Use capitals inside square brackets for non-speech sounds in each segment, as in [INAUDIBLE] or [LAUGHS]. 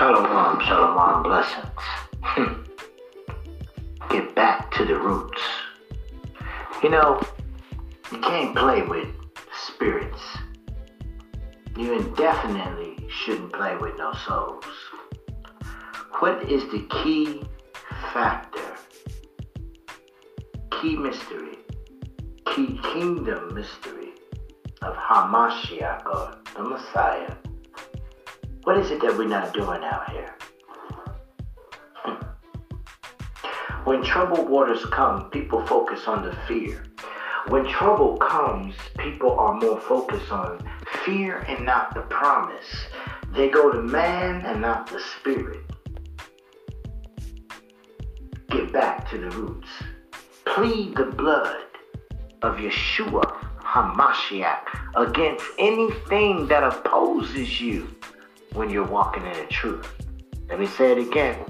Shalom, shalom, blessings. Hmm. Get back to the roots. You know, you can't play with spirits. You indefinitely shouldn't play with no souls. What is the key factor, key mystery, key kingdom mystery of Hamashiach or the Messiah? What is it that we're not doing out here? Hmm. When troubled waters come, people focus on the fear. When trouble comes, people are more focused on fear and not the promise. They go to man and not the spirit. Get back to the roots. Plead the blood of Yeshua HaMashiach against anything that opposes you when you're walking in the truth. Let me say it again.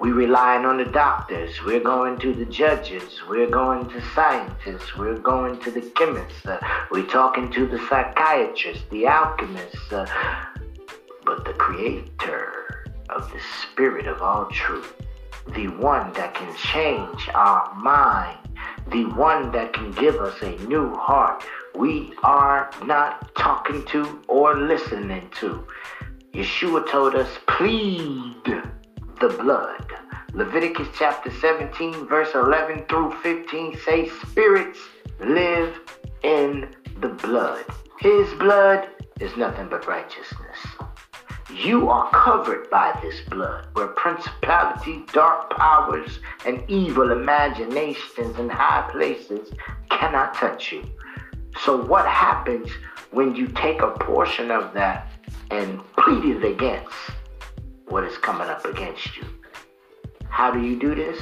We're relying on the doctors. We're going to the judges. We're going to scientists. We're going to the chemists. Uh, we're talking to the psychiatrists, the alchemists. Uh, but the creator of the spirit of all truth, the one that can change our mind, the one that can give us a new heart, we are not talking to or listening to. Yeshua told us, plead the blood. Leviticus chapter 17, verse 11 through 15 say, Spirits live in the blood. His blood is nothing but righteousness. You are covered by this blood, where principalities, dark powers, and evil imaginations in high places cannot touch you. So, what happens when you take a portion of that and plead it against what is coming up against you? How do you do this?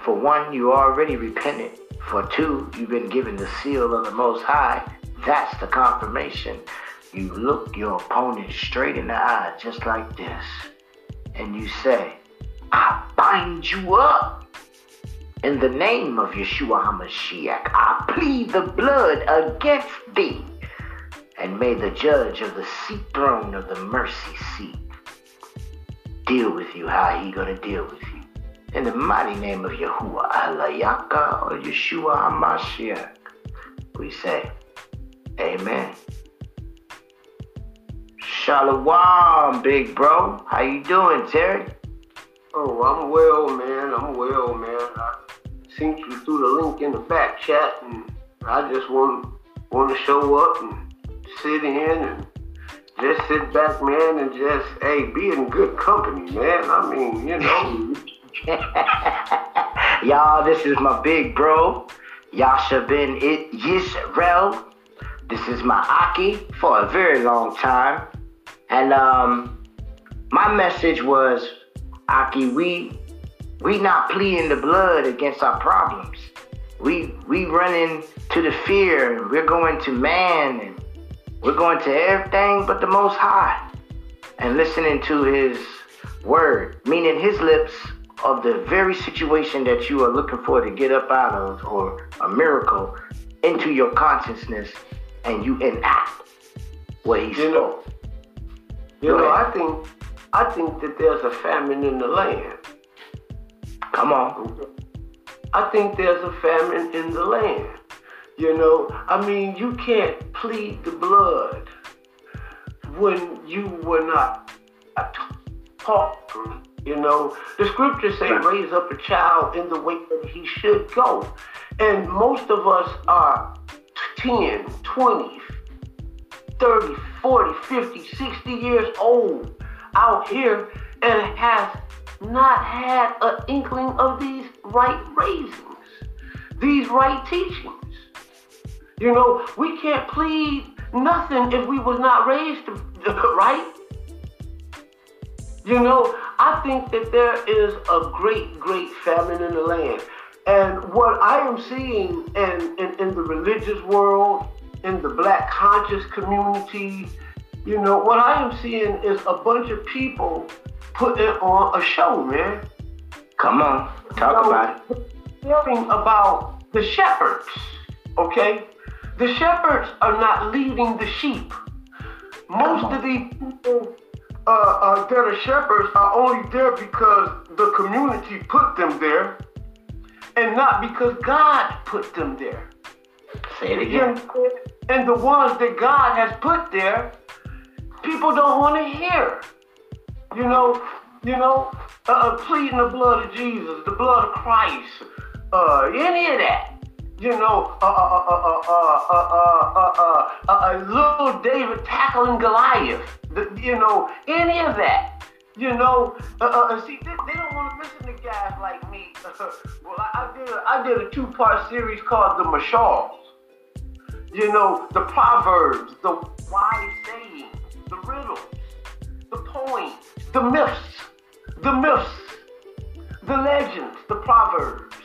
For one, you already repented. For two, you've been given the seal of the Most High. That's the confirmation. You look your opponent straight in the eye, just like this, and you say, I bind you up in the name of Yeshua HaMashiach, I plead the blood against thee. And may the judge of the seat throne of the mercy seat deal with you how he gonna deal with you. In the mighty name of Yahuwah Alayaka or Yeshua HaMashiach, we say, Amen. Shalom, big bro. How you doing, Terry? Oh, I'm well, man. I'm well, man. I sent you through the link in the back chat, and I just want want to show up and sit in and just sit back, man, and just hey, be in good company, man. I mean, you know. [LAUGHS] [LAUGHS] Y'all, this is my big bro, Yasha Ben It Yisrael. This is my Aki for a very long time. And um, my message was, Aki, we we not pleading the blood against our problems. We we running to the fear. We're going to man and we're going to everything but the Most High, and listening to His word, meaning His lips of the very situation that you are looking for to get up out of, or a miracle, into your consciousness, and you enact what He you spoke. Know, you know, I think I think that there's a famine in the land. Come on. I think there's a famine in the land. You know, I mean, you can't plead the blood when you were not taught. You know, the scriptures say, raise up a child in the way that he should go. And most of us are 10, 20, 30, 40, 50, 60 years old out here and has not had an inkling of these right raisings, these right teachings. You know, we can't plead nothing if we was not raised [LAUGHS] right. You know, I think that there is a great, great famine in the land. And what I am seeing in, in, in the religious world, in the black conscious community, you know, what I am seeing is a bunch of people putting on a show, man. Come on, talk you know, about it. Hearing about the shepherds, okay? The shepherds are not leading the sheep. Most of these people uh, uh, that are shepherds are only there because the community put them there, and not because God put them there. Say it again. And the ones that God has put there, people don't want to hear. You know, you know, uh, pleading the blood of Jesus, the blood of Christ, uh, any of that. You know, uh, uh, uh, uh, uh, uh, uh, uh, uh, little David tackling Goliath, the, you know, any of that. You know, see, they, they don't want to listen to guys like me. well, I, I, did a, I did a two-part series called The Mashals. You know, the Proverbs, the wise sayings the riddles, the poems, the myths, the myths, the legends, the proverbs.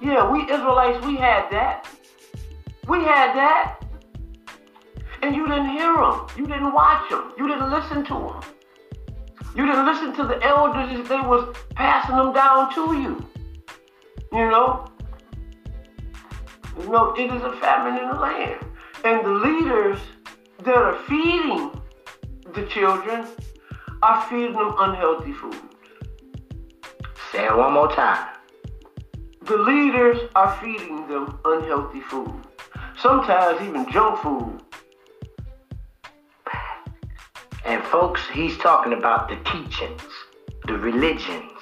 Yeah, we Israelites, we had that. We had that. And you didn't hear them. You didn't watch them. You didn't listen to them. You didn't listen to the elders as they was passing them down to you. You know? You know, it is a famine in the land. And the leaders that are feeding the children are feeding them unhealthy food. Say it one more time. The leaders are feeding them unhealthy food. Sometimes even junk food. And folks, he's talking about the teachings, the religions,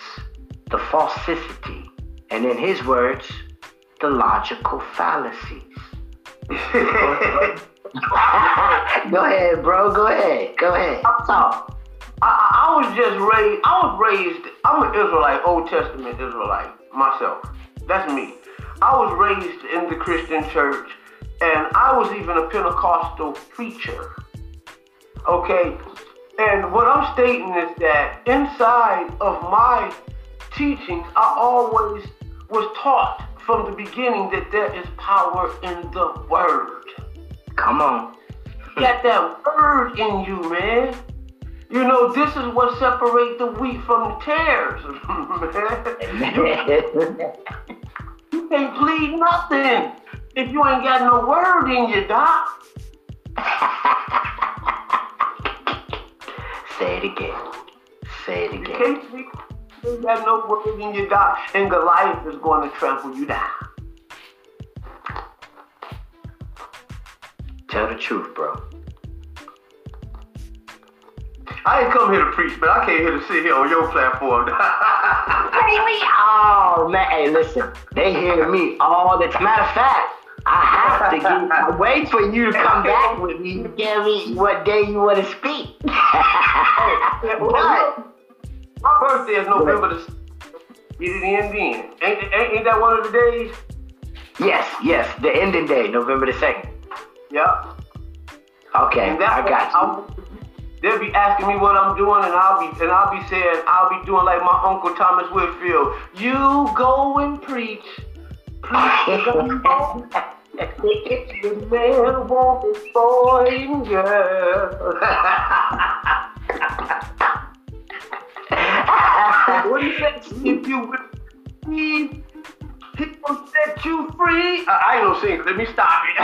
the falsity, and in his words, the logical fallacies. [LAUGHS] [LAUGHS] Go ahead, bro. Go ahead. Go ahead. Talk. I, I was just raised, I was raised, I'm an Israelite, Old Testament Israelite myself. That's me. I was raised in the Christian church and I was even a Pentecostal preacher. Okay? And what I'm stating is that inside of my teachings, I always was taught from the beginning that there is power in the word. Come on. Get that word in you, man. You know, this is what separates the wheat from the tares, [LAUGHS] man. you can't plead nothing if you ain't got no word in you, doc. [LAUGHS] Say it again. Say it You again. can't plead. You ain't got no word in you, doc. And Goliath is going to trample you down. Tell the truth, bro. I ain't come here to preach, but I came here to sit here on your platform. Really? Oh man, hey, listen. They hear me all the time. Matter of fact, I have to get. I wait for you to come back with me to tell me what day you want to speak. [LAUGHS] but My birthday is November the. Get it in then. Ain't, ain't, ain't that one of the days? yes, yes, the ending day, November the second. Yep. Okay, And I got you. They'll be asking me what I'm doing, and I'll be and I'll be saying I'll be doing like my uncle Thomas Whitfield. You go and preach, preach the man want his boy and girl. what do you say? If you receive, will set you free. Uh, I ain't gonna sing. Let me stop it.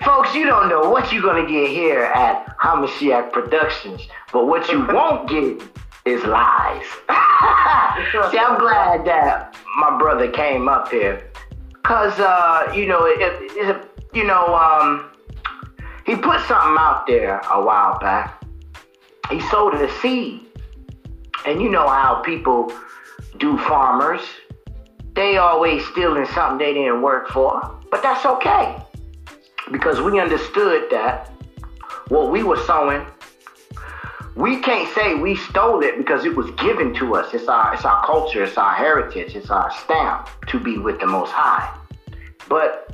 [LAUGHS] Folks, you don't know what you're gonna get here at Hamashiach Productions, but what you won't get is lies. [LAUGHS] See, I'm glad that my brother came up here, cause uh, you know, it, it, it's a, you know, um, he put something out there a while back. He sowed a seed, and you know how people do farmers. They always stealing something they didn't work for, but that's okay because we understood that what we were sowing, we can't say we stole it because it was given to us. It's our it's our culture, it's our heritage, it's our stamp to be with the most high. But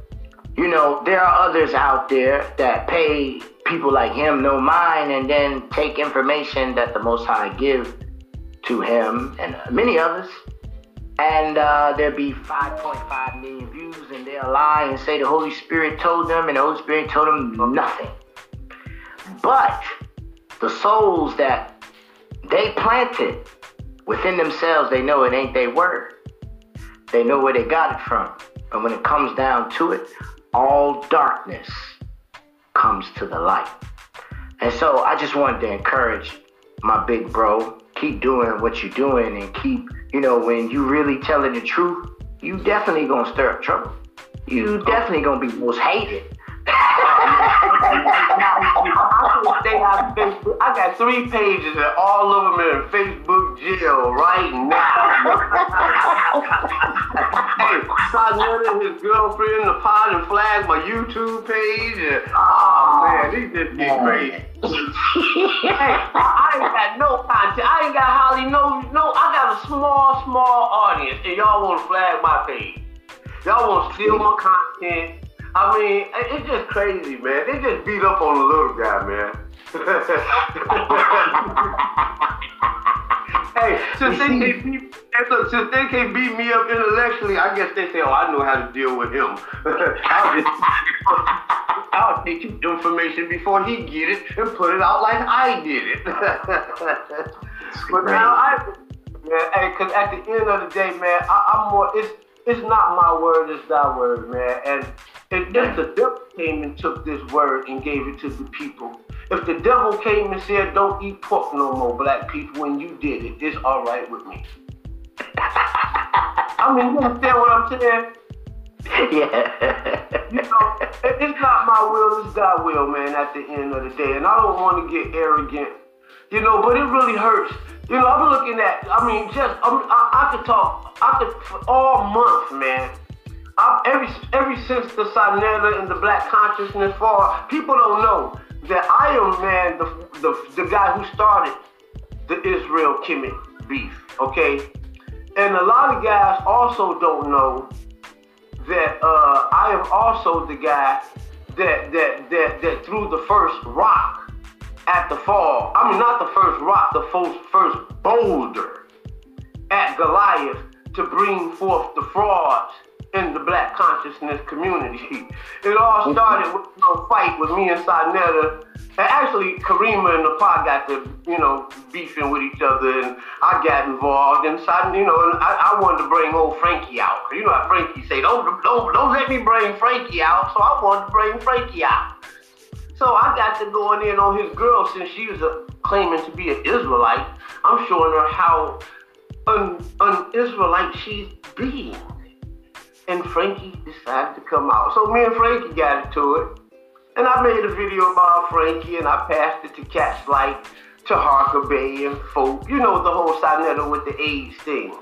you know, there are others out there that pay people like him no mind and then take information that the most high give to him and many others and uh, there'll be 5.5 million views, and they'll lie and say the Holy Spirit told them, and the Holy Spirit told them nothing. But the souls that they planted within themselves, they know it ain't their word. They know where they got it from. And when it comes down to it, all darkness comes to the light. And so I just wanted to encourage my big bro, keep doing what you're doing and keep, you know, when you really telling the truth, you definitely gonna stir up trouble. You oh. definitely gonna be most hated. I got three pages and all of them in Facebook jail right now. hey, Sonetta and his girlfriend, the pot and flag, my YouTube page. And, oh man, these just get crazy. [LAUGHS] hey, I ain't got no content. I ain't got hardly no no. I got a small, small audience, and y'all want to flag my page. Y'all want to steal my content. I mean, it's just crazy, man. They just beat up on the little guy, man. [LAUGHS] [LAUGHS] hey, since they can't beat, since they can't beat me up intellectually, I guess they say, "Oh, I know how to deal with him." [LAUGHS] I'll, just, [LAUGHS] I'll take information before he get it and put it out like I did it. but now I, man, hey, because at the end of the day, man, I, I'm more. It's it's not my word, it's thy word, man. And if, if the devil came and took this word and gave it to the people, if the devil came and said, don't eat pork no more, black people, when you did it, it's all right with me. [LAUGHS] I mean, you understand what I'm saying? [LAUGHS] Yeah. you know, it's not my will, it's God will, man, at the end of the day. And I don't want to get arrogant, you know, but it really hurts you know, I'm looking at. I mean, just I'm, I, I could talk. I could all month, man. I, every every since the Sonetta and the Black Consciousness fall, people don't know that I am man the the, the guy who started the Israel Kemet beef. Okay, and a lot of guys also don't know that uh, I am also the guy that that that that threw the first rock at the fall. I mean, not the first rock, the first, first boulder at Goliath to bring forth the frauds in the black consciousness community. It all started with a fight with me and Sonetta. And actually, Karima and the pot got to, you know, beefing with each other, and I got involved. And Son, you know, and I, I, wanted to bring old Frankie out. You know how Frankie say, don't, don't, don't let me bring Frankie out. So I wanted to bring Frankie out. So I got to going in on his girl since she was a, claiming to be an Israelite. I'm showing her how un, un-Israelite she's being. And Frankie decided to come out. So me and Frankie got into it. And I made a video about Frankie and I passed it to Cats like Taharka Bay and folk. You know the whole Sonetta with the AIDS thing.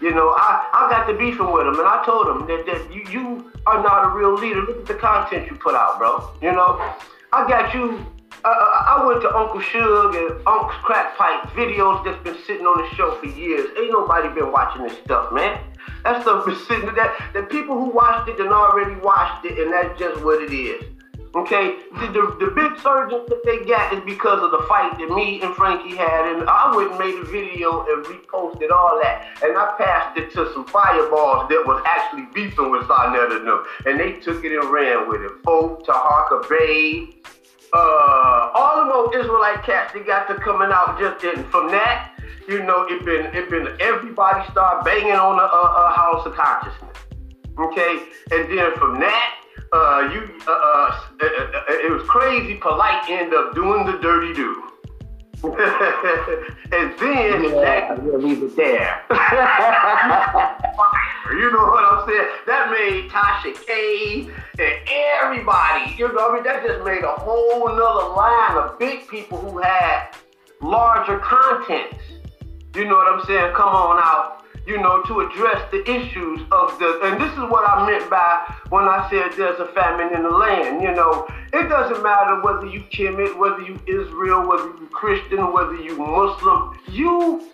You know, I, I got to beefing with him and I told him that, that you, you are not a real leader. Look at the content you put out, bro. You know? I got you. Uh, I went to Uncle Shug and Uncle's Crack Pipe videos that's been sitting on the show for years. Ain't nobody been watching this stuff, man. That stuff been That. The people who watched it and already watched it, and that's just what it is. Okay, the, the, the, big surgeons that they got is because of the fight that me and Frankie had, and I went and made a video and reposted all that, and I passed it to some fireballs that was actually beefing with Sonetta and them, and they took it and ran with it. Folk, Taharka Bay, uh, all the old Israelite cats they got to coming out just in. From that, you know, it been it been everybody start banging on a, a, a house of consciousness. Okay, and then from that uh, you, uh, uh, it was crazy polite end up doing the dirty do. [LAUGHS] and then yeah, that, we'll leave it there. [LAUGHS] you know what I'm saying? That made Tasha K and everybody, you know, I mean, that just made a whole nother line of big people who had larger contents. You know what I'm saying? Come on out you know, to address the issues of the, and this is what I meant by when I said there's a famine in the land. You know, it doesn't matter whether you Kemet, whether you Israel, whether you Christian, whether you Muslim, you,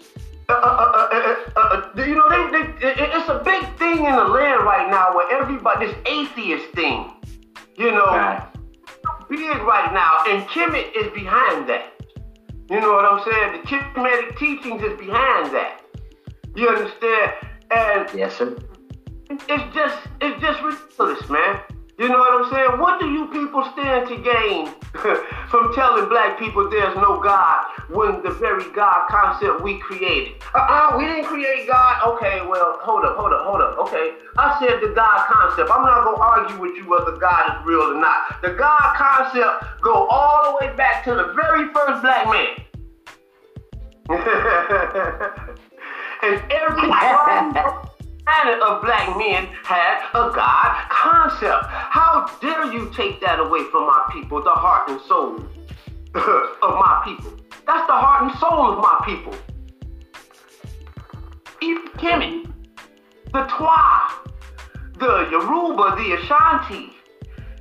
uh, uh, uh, you know, they, they, it's a big thing in the land right now where everybody, this atheist thing, you know, right. big right now, and Kemet is behind that. You know what I'm saying? The Kemetic teachings is behind that. You understand? And yes, sir. It's just it's just ridiculous, man. You know what I'm saying? What do you people stand to gain [LAUGHS] from telling black people there's no God when the very God concept we created? Uh-uh, we didn't create God. Okay, well, hold up, hold up, hold up. Okay, I said the God concept. I'm not gonna argue with you whether God is real or not. The God concept go all the way back to the very first black man. [LAUGHS] and every [LAUGHS] of black men had a God concept. How dare you take that away from my people, the heart and soul [COUGHS] of my people? That's the heart and soul of my people. Even Kemet, the Twa, the Yoruba, the Ashanti.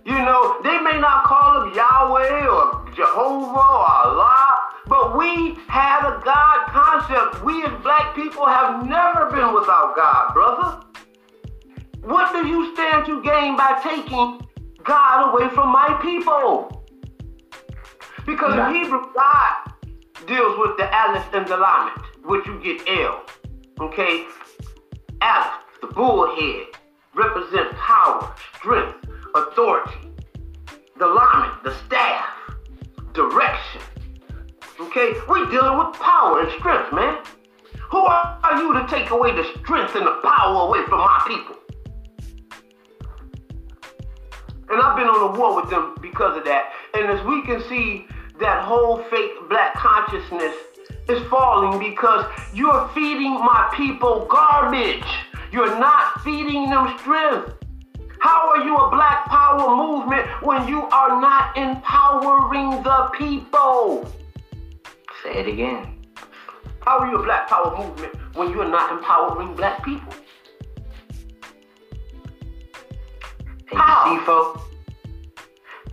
You know, they may not call him Yahweh or Jehovah or Allah, but we have a God concept. We as black people have never been without God, brother. What do you stand to gain by taking God away from my people? Because in Hebrew, God deals with the Aleph and the Lamed, which you get L. Okay? Aleph, the bullhead, represents power, strength, authority. The Lamed, the staff, direction. Okay? We're dealing with power and strength, man. Who are you to take away the strength and the power away from my people? And I've been on a war with them because of that. And as we can see, that whole fake black consciousness is falling because you're feeding my people garbage. You're not feeding them strength. How are you a black power movement when you are not empowering the people? Say it again. How are you a black power movement when you're not empowering black people? And you see, folks,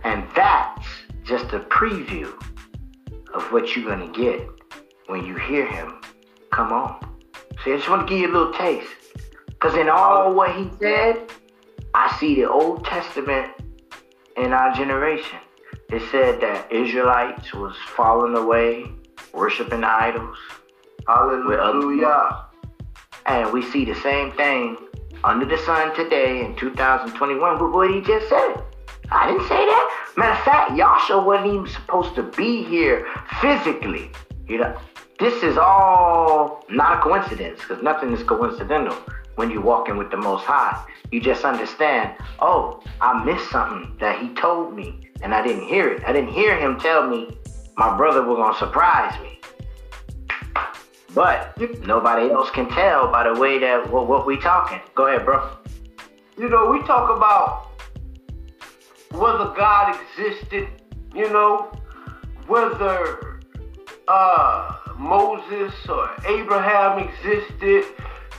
and that's just a preview of what you're gonna get when you hear him come on. See, I just want to give you a little taste. Because in all oh. what he said, I see the Old Testament in our generation. It said that Israelites was falling away, worshiping idols. Hallelujah. And we see the same thing under the sun today in 2021 with what he just said. I didn't say that. Matter of fact, Yasha wasn't even supposed to be here physically. You know, this is all not a coincidence because nothing is coincidental when you're walking with the Most High. You just understand, oh, I missed something that He told me and I didn't hear it. I didn't hear Him tell me my brother was to surprise me. But nobody else can tell by the way that what, what we talking. Go ahead, bro. You know, we talk about whether God existed, you know, whether uh, Moses or Abraham existed.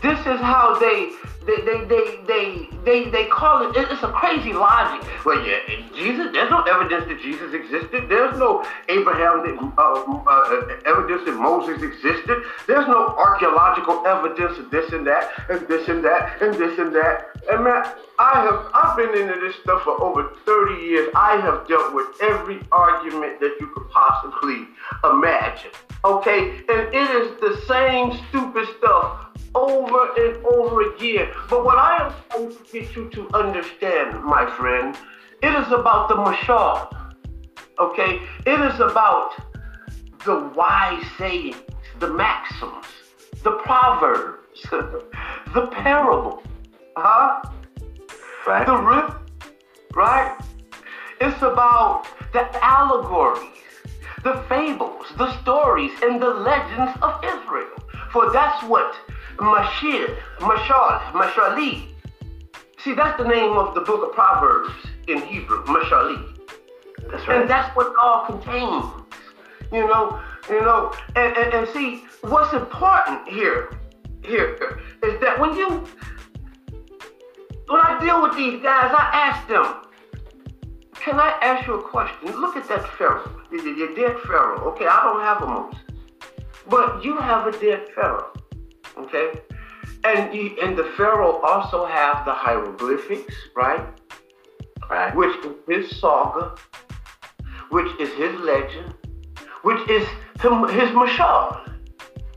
This is how they they they they they they, they call it. It's a crazy logic. Well, yeah, Jesus. There's no evidence that Jesus existed. There's no Abraham uh, uh, evidence that Moses existed. There's no archaeological evidence of this and that and this and that and this and that. And man, I have I've been into this stuff for over 30 years. I have dealt with every argument that you could possibly imagine. Okay, and it is the same stupid stuff over and over again. But what I am trying to get you to understand, my friend, it is about the mashal. Okay? It is about the wise sayings, the maxims, the proverbs, [LAUGHS] the parable. Huh? Right. The rip, right? It's about the allegories, the fables, the stories, and the legends of Israel. For that's what Mashir, Mashal, Mashali. See, that's the name of the book of Proverbs in Hebrew, Mashali. That's right. And that's what it all contains. You know, you know, and, and, and see, what's important here, here, is that when you, when I deal with these guys, I ask them, can I ask you a question? Look at that Pharaoh, your dead Pharaoh. Okay, I don't have a Moses, but you have a dead Pharaoh. Okay? And you, and the Pharaoh also have the hieroglyphics, right? Right. Which is his saga, which is his legend, which is him, his mashal,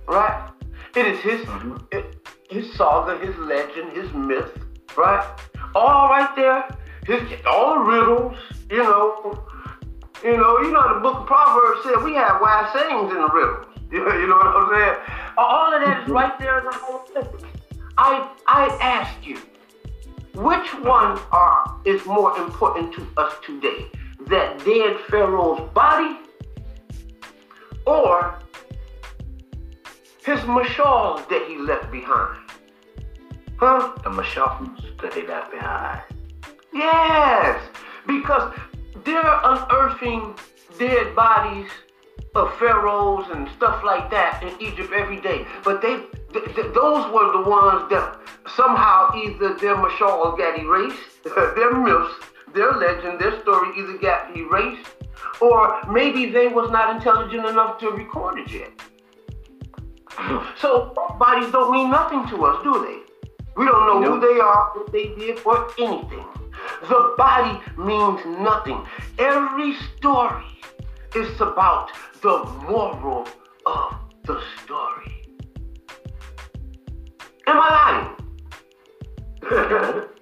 right? It is his Mhm. it- his saga, his legend, his myth, right? All right there. His all the riddles, you know. You know, you know the book of Proverbs said we have wise sayings in the riddles. You know, what I'm saying? All of that is right there in the whole thing. I I ask you, which one are is more important to us today? That dead Pharaoh's body or his mashal that he left behind? Huh? The mashals that he left behind. Yes, because they're unearthing dead bodies of pharaohs and stuff like that in Egypt every day. But they, th- th- those were the ones that somehow either their mashal got erased, [LAUGHS] their myths, their legend, their story either got erased, or maybe they was not intelligent enough to record it yet. [LAUGHS] So bodies don't mean nothing to us, do they? We don't know who they are, what they did, or anything. The body means nothing. Every story is about the moral of the story. Am I lying? No. [LAUGHS]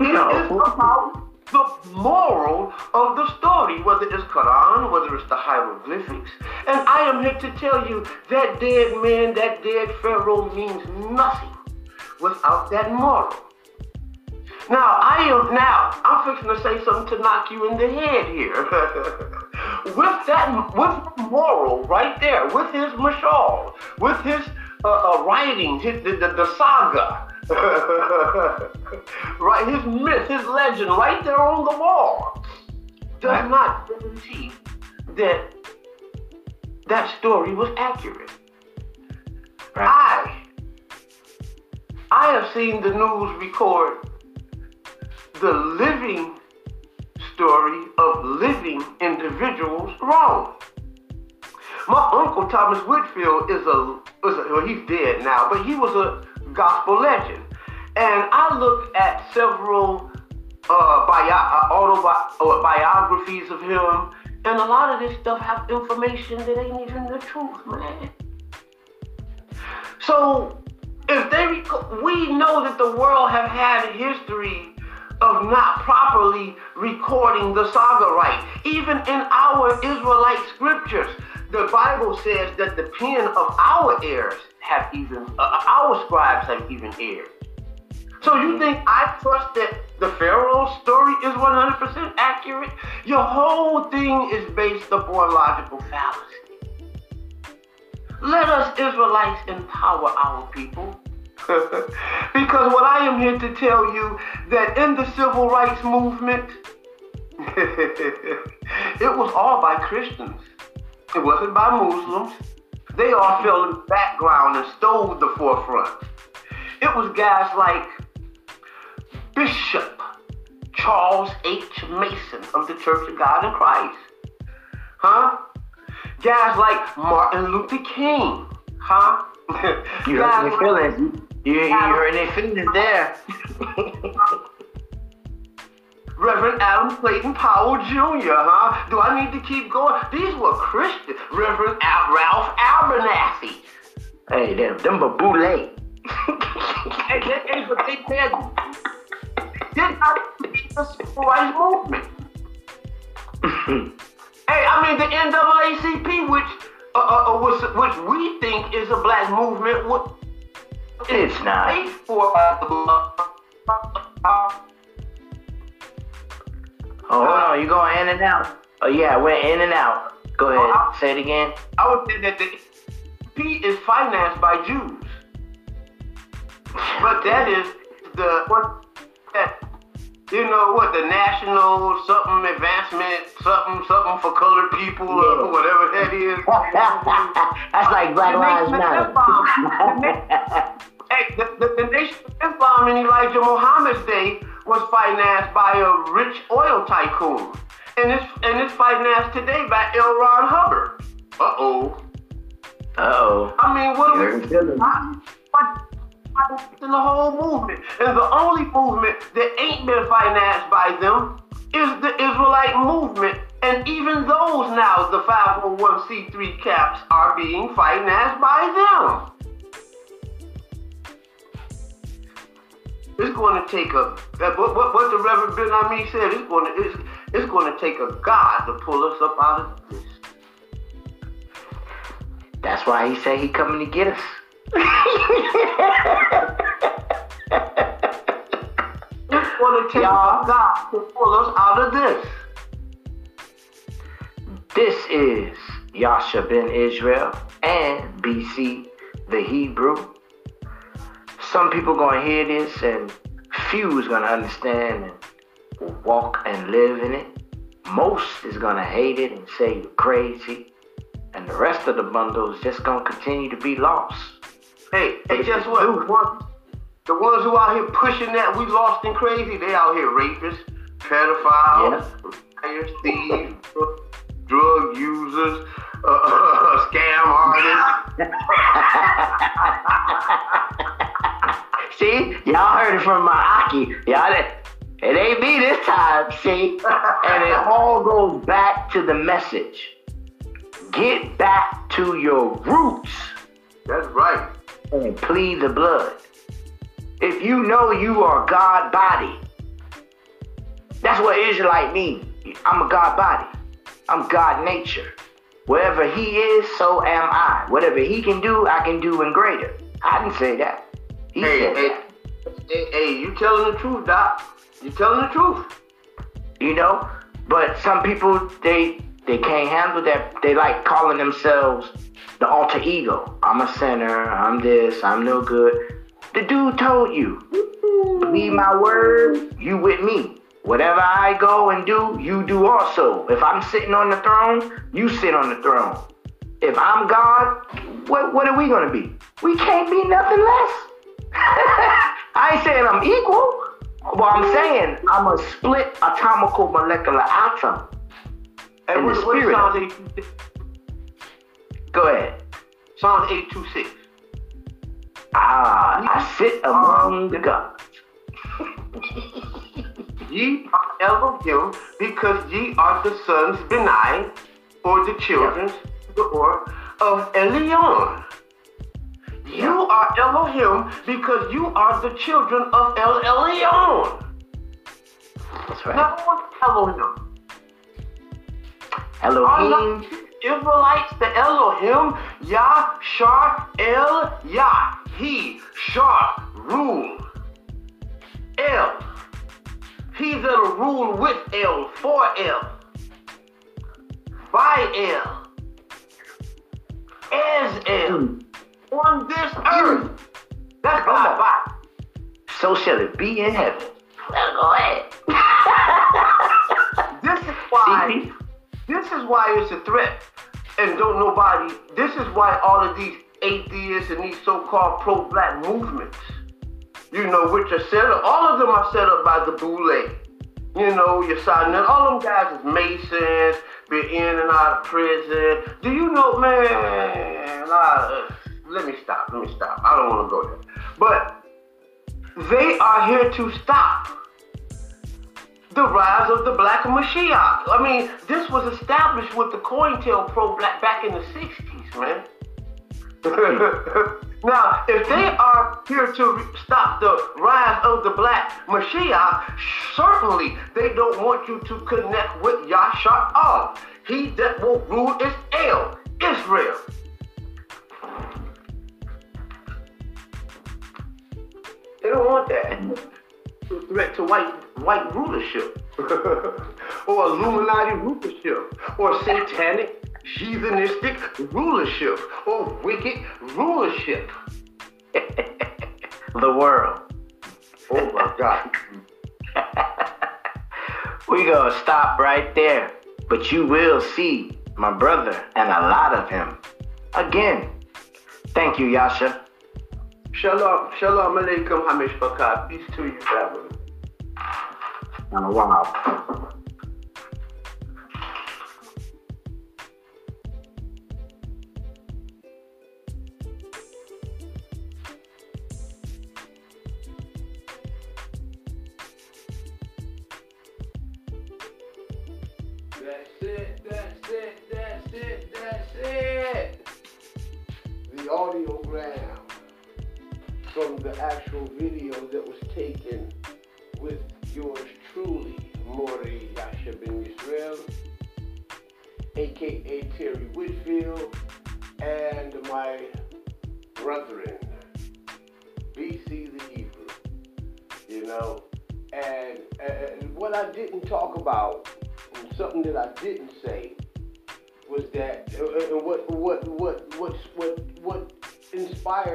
It is about the moral of the story, whether it's Quran, whether it's the hieroglyphics. And I am here to tell you that dead man, that dead pharaoh means nothing without that moral. Now I am now I'm fixing to say something to knock you in the head here. [LAUGHS] with that with moral right there, with his mashal, with his uh, uh, writings, his, the, the, the saga, [LAUGHS] right? His myth, his legend, right there on the wall, does not guarantee that that story was accurate. Right. I I have seen the news record the living story of living individuals wrong. My uncle Thomas Whitfield is a, is a well, he's dead now, but he was a gospel legend. And I looked at several uh, bio, uh, autobiographies of him, and a lot of this stuff have information that ain't even the truth, man. So if they we know that the world have had history of not properly recording the saga right. Even in our Israelite scriptures, the Bible says that the pen of our heirs have even uh, our scribes have even erred. So you think I trust that the Pharaoh story is 100% accurate? Your whole thing is based upon logical fallacy. Let us Israelites empower our people. Because what I am here to tell you that in the civil rights movement, [LAUGHS] it was all by Christians. It wasn't by Muslims. They all fell in the background and stole the forefront. It was guys like Bishop Charles H. Mason of the Church of God in Christ. Huh? Guys like Martin Luther King. Huh? [LAUGHS] You Guys like- feelings. You, you, you hurt their there. [LAUGHS] Reverend Adam Clayton Powell Jr., huh? Do I need to keep going? These were Christians. Reverend Al- Ralph Abernathy. Hey, them, them babule. [LAUGHS] Hey, they, hey, but they said did not defeat the civil rights movement. [LAUGHS] Hey, I mean the NAACP, which uh, uh, uh, was, which we think is a black movement, what Not. by the uh, Oh, hold on, you going in and out. Oh yeah, we're in and out. Go ahead, say it again. I would say that the P is financed by Jews. But that is the what that you know what the national something advancement something something for colored people or whatever that is. [LAUGHS] That's like Black Lives Nation of Islam. Matter. [LAUGHS] Hey, the, the, the Nation of Islam in Elijah Muhammad's day was financed by a rich oil tycoon. And it's, and it's financed today by L. Ron Hubbard. Uh oh. Uh-oh. I mean, what are we in the whole movement? And the only movement that ain't been financed by them is the Israelite movement. And even those now, the 501c3 caps, are being financed by them. It's going to take a what, what, what the Reverend Ben Ammi said. It's going to it's, it's going to take a God to pull us up out of this. That's why he said he coming to get us. It's going to take a God to pull us out of this. This is Yasha ben Israel and BC the Hebrew. Some people gonna hear this and few is gonna understand and walk and live in it. Most is gonna hate it and say you're crazy. And the rest of the bundle is just gonna continue to be lost. Hey, hey, guess what? The ones, the ones who out here pushing that we lost and crazy, they out here rapists, pedophiles, liars, thieves, drug users, uh, uh, [LAUGHS] scam artists. [LAUGHS] See, y'all heard it from my Aki. Y'all, it ain't me this time. See, and it [LAUGHS] all goes back to the message. Get back to your roots. That's right. And plead the blood. If you know you are God body, that's what Israelite means. I'm a God body. I'm God nature. Wherever he is, so am I. Whatever he can do, I can do in greater. I didn't say that. He hey, hey. Hey, hey, you telling the truth, Doc. You telling the truth. You know? But some people they they can't handle that. They like calling themselves the alter ego. I'm a sinner, I'm this, I'm no good. The dude told you, believe my word, you with me. Whatever I go and do, you do also. If I'm sitting on the throne, you sit on the throne. If I'm God, what, what are we going to be? We can't be nothing less. [LAUGHS] I ain't saying I'm equal. Well, I'm saying I'm a split atomical molecular atom. And in what, the what spirit. Psalms 826? Go ahead. Psalms 826. Ah, I sit among the gods. [LAUGHS] Ye are Elohim, because ye are the sons Benai, or the children or of Elyon. You are Elohim because you are the children of El Elyon. That's right. Now what's Elohim? Elohim. Israelites the Elohim? Yah, Shar, El, Yah. He, Shar, rule. El. He that'll rule with El, for El. By El. As El. Hmm. On this earth. That's God by. So shall it be in heaven. Well, go ahead. [LAUGHS] This is why. See? This is why it's a threat. And don't nobody, this is why all of these atheists and these so-called pro-black movements, you know, which are set up, all of them are set up by the Boule. You know, your son, all them guys is Masons, been in and out of prison. Do you know, man, I, let me stop, let me stop. I don't want to go there. But they are here to stop the rise of the black Mashiach. I mean, this was established with the COINTELPRO black back in the 60s, man. [LAUGHS] now, if they are here to stop the rise of the black Mashiach, certainly they don't want you to connect with Yasha'al. He that will rule is El, Israel. They don't want that threat to white white rulership [LAUGHS] or Illuminati rulership or satanic heathenistic rulership or wicked rulership. [LAUGHS] the world. Oh my God. [LAUGHS] we gonna stop right there. But you will see my brother and a lot of him. Again. Thank you, Yasha. Shalom, shalom alaikum, hamishpaka. Peace to you, family. And wow.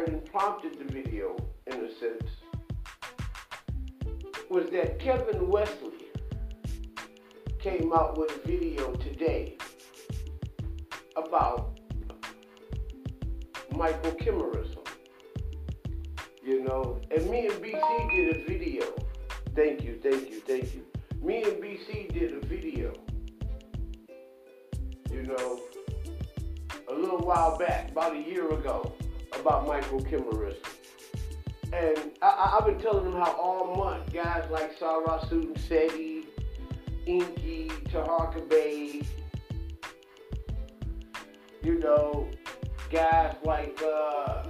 And prompted the video, in a sense, was that Kevin Wesley came out with a video today about Michael Kimmerism. You know, and me and BC did a video. Thank you, thank you, thank you. Me and BC did a video. You know, a little while back, about a year ago, about Michael Kimmerism. And I, have been telling them how all month guys like Sarah Sutin Seti, Inky, Taharka Bay, you know, guys like uh,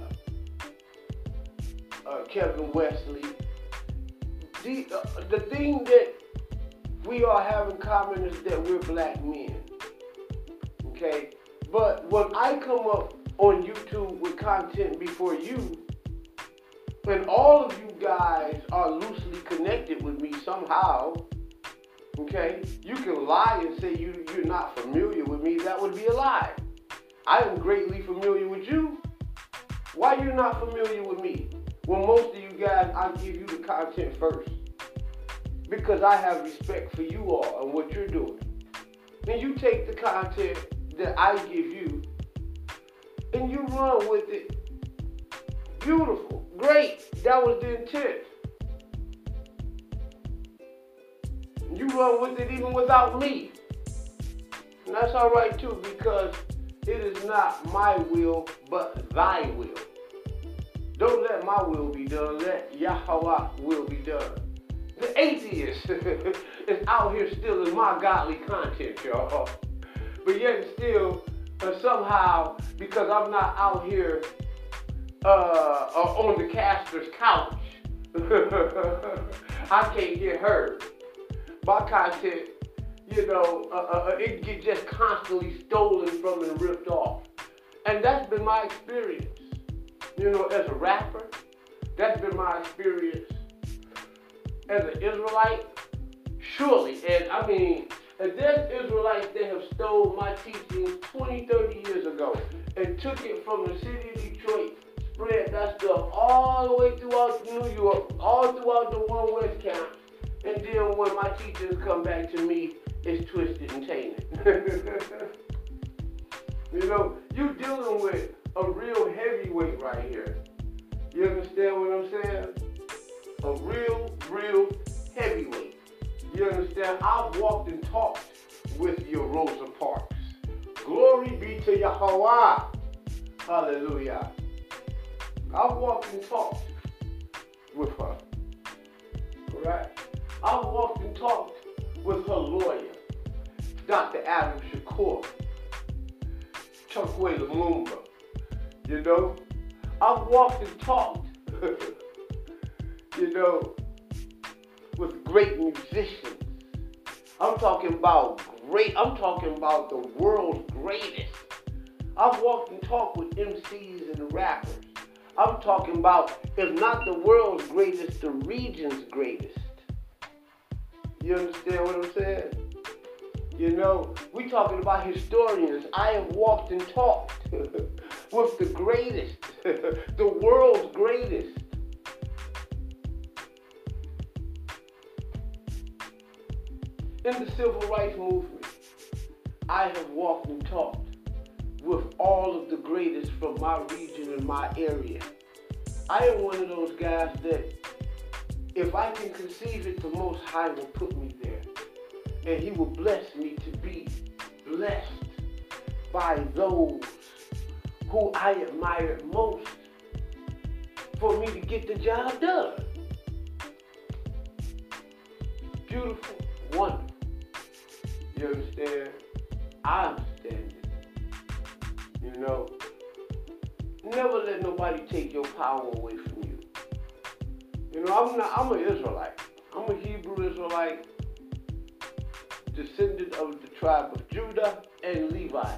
uh, Kevin Wesley. The, uh, the thing that we all have in common is that we're black men. Okay? But when I come up on YouTube with content before you, and all of you guys are loosely connected with me somehow, okay? You can lie and say you, you're not familiar with me. That would be a lie. I am greatly familiar with you. Why you not familiar with me? Well, most of you guys, I give you the content first. Because I have respect for you all and what you're doing. Then you take the content that I give you and you run with it. Beautiful. Great. That was the intent. You run with it even without me. And that's all right too because it is not my will but thy will. Don't let my will be done, let Yahweh will be done. The atheist [LAUGHS] is out here stealing my godly content, y'all. But yet still, uh, somehow, because I'm not out here uh, uh, on the caster's couch, [LAUGHS] I can't get heard. My content, you know, uh, uh, uh, it get just constantly stolen from and ripped off. And that's been my experience. You know, as a rapper, that's been my experience. As an Israelite, surely, and I mean, and there's Israelites that have stole my teachings 20, 30 years ago and took it from the city of Detroit, spread that stuff all the way throughout New York, all throughout the one West Camp. And then when my teachings come back to me, it's twisted and tainted. [LAUGHS] you know, you dealing with a real heavyweight right here. You understand what I'm saying? A real, real heavyweight. You understand? I've walked and talked with your Rosa Parks. Glory be to Yahweh. Hallelujah. I've walked and talked with her. Right? I've walked and talked with her lawyer, Dr. Adam Shakoor, Chokwe Lumumba. You know, I've walked and talked, [LAUGHS] you know, with great musicians. I'm talking about great, I'm talking about the world's greatest. I've walked and talked with MCs and rappers. I'm talking about, if not the world's greatest, the region's greatest. You understand what I'm saying? You know, we're talking about historians. I have walked and talked [LAUGHS] with the greatest, [LAUGHS] the world's greatest. In the civil rights movement, I have walked and talked with all of the greatest from my region and my area. I am one of those guys that if I can conceive it, the Most High will put me there. And He will bless me to be blessed by those who I admire most for me to get the job done. Beautiful, wonderful. You understand? I understand it. You know, never let nobody take your power away from you. You know, I'm not. I'm an Israelite. I'm a Hebrew Israelite, descendant of the tribe of Judah and Levi.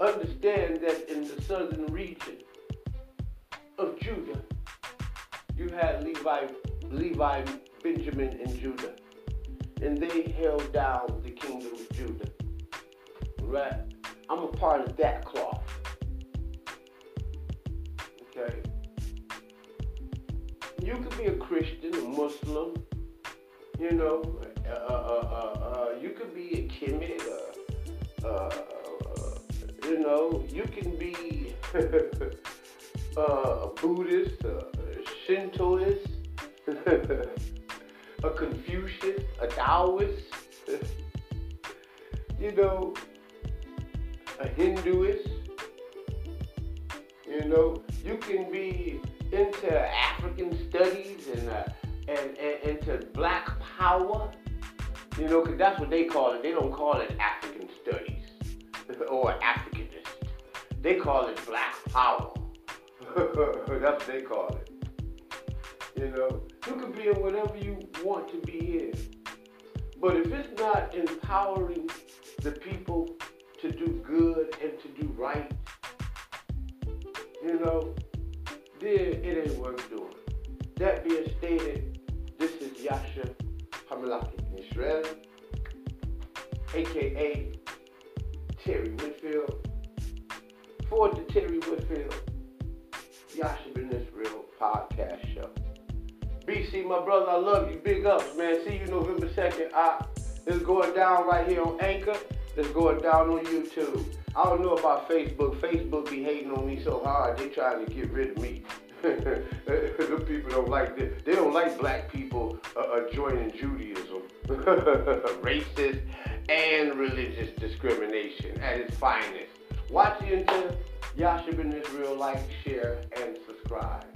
Understand that in the southern region of Judah, you had Levi, Levi Benjamin and Judah. And they held down the kingdom of Judah. Right? I'm a part of that cloth. Okay? You could be a Christian, a Muslim, you know, uh, uh, uh, uh you could be a Kemet, uh, uh, you know, you can be [LAUGHS] a Buddhist, a Shintoist, [LAUGHS] a Confucius, a Taoist, [LAUGHS] you know, a Hinduist. You know, you can be into African studies and, uh, and, and into black power. You know, because that's what they call it. They don't call it African studies [LAUGHS] or Africanist. They call it black power. [LAUGHS] that's what they call it. You know, you can be in whatever you want to be in. But if it's not empowering the people to do good and to do right, you know, then it ain't worth doing. That being stated, this is Yasha Hamalaki Israel, aka Terry Whitfield. For the Terry Whitfield, Yasha Ben Israel podcast show. BC, my brother, I love you. Big ups, man. See you November 2nd. I, it's going down right here on Anchor. It's going down on YouTube. I don't know about Facebook. Facebook be hating on me so hard, they trying to get rid of me. [LAUGHS] the people don't like this. They don't like black people uh, uh, joining Judaism. [LAUGHS] Racist and religious discrimination at its finest. Watch you until Yasha Ben Israel, like, share, and subscribe.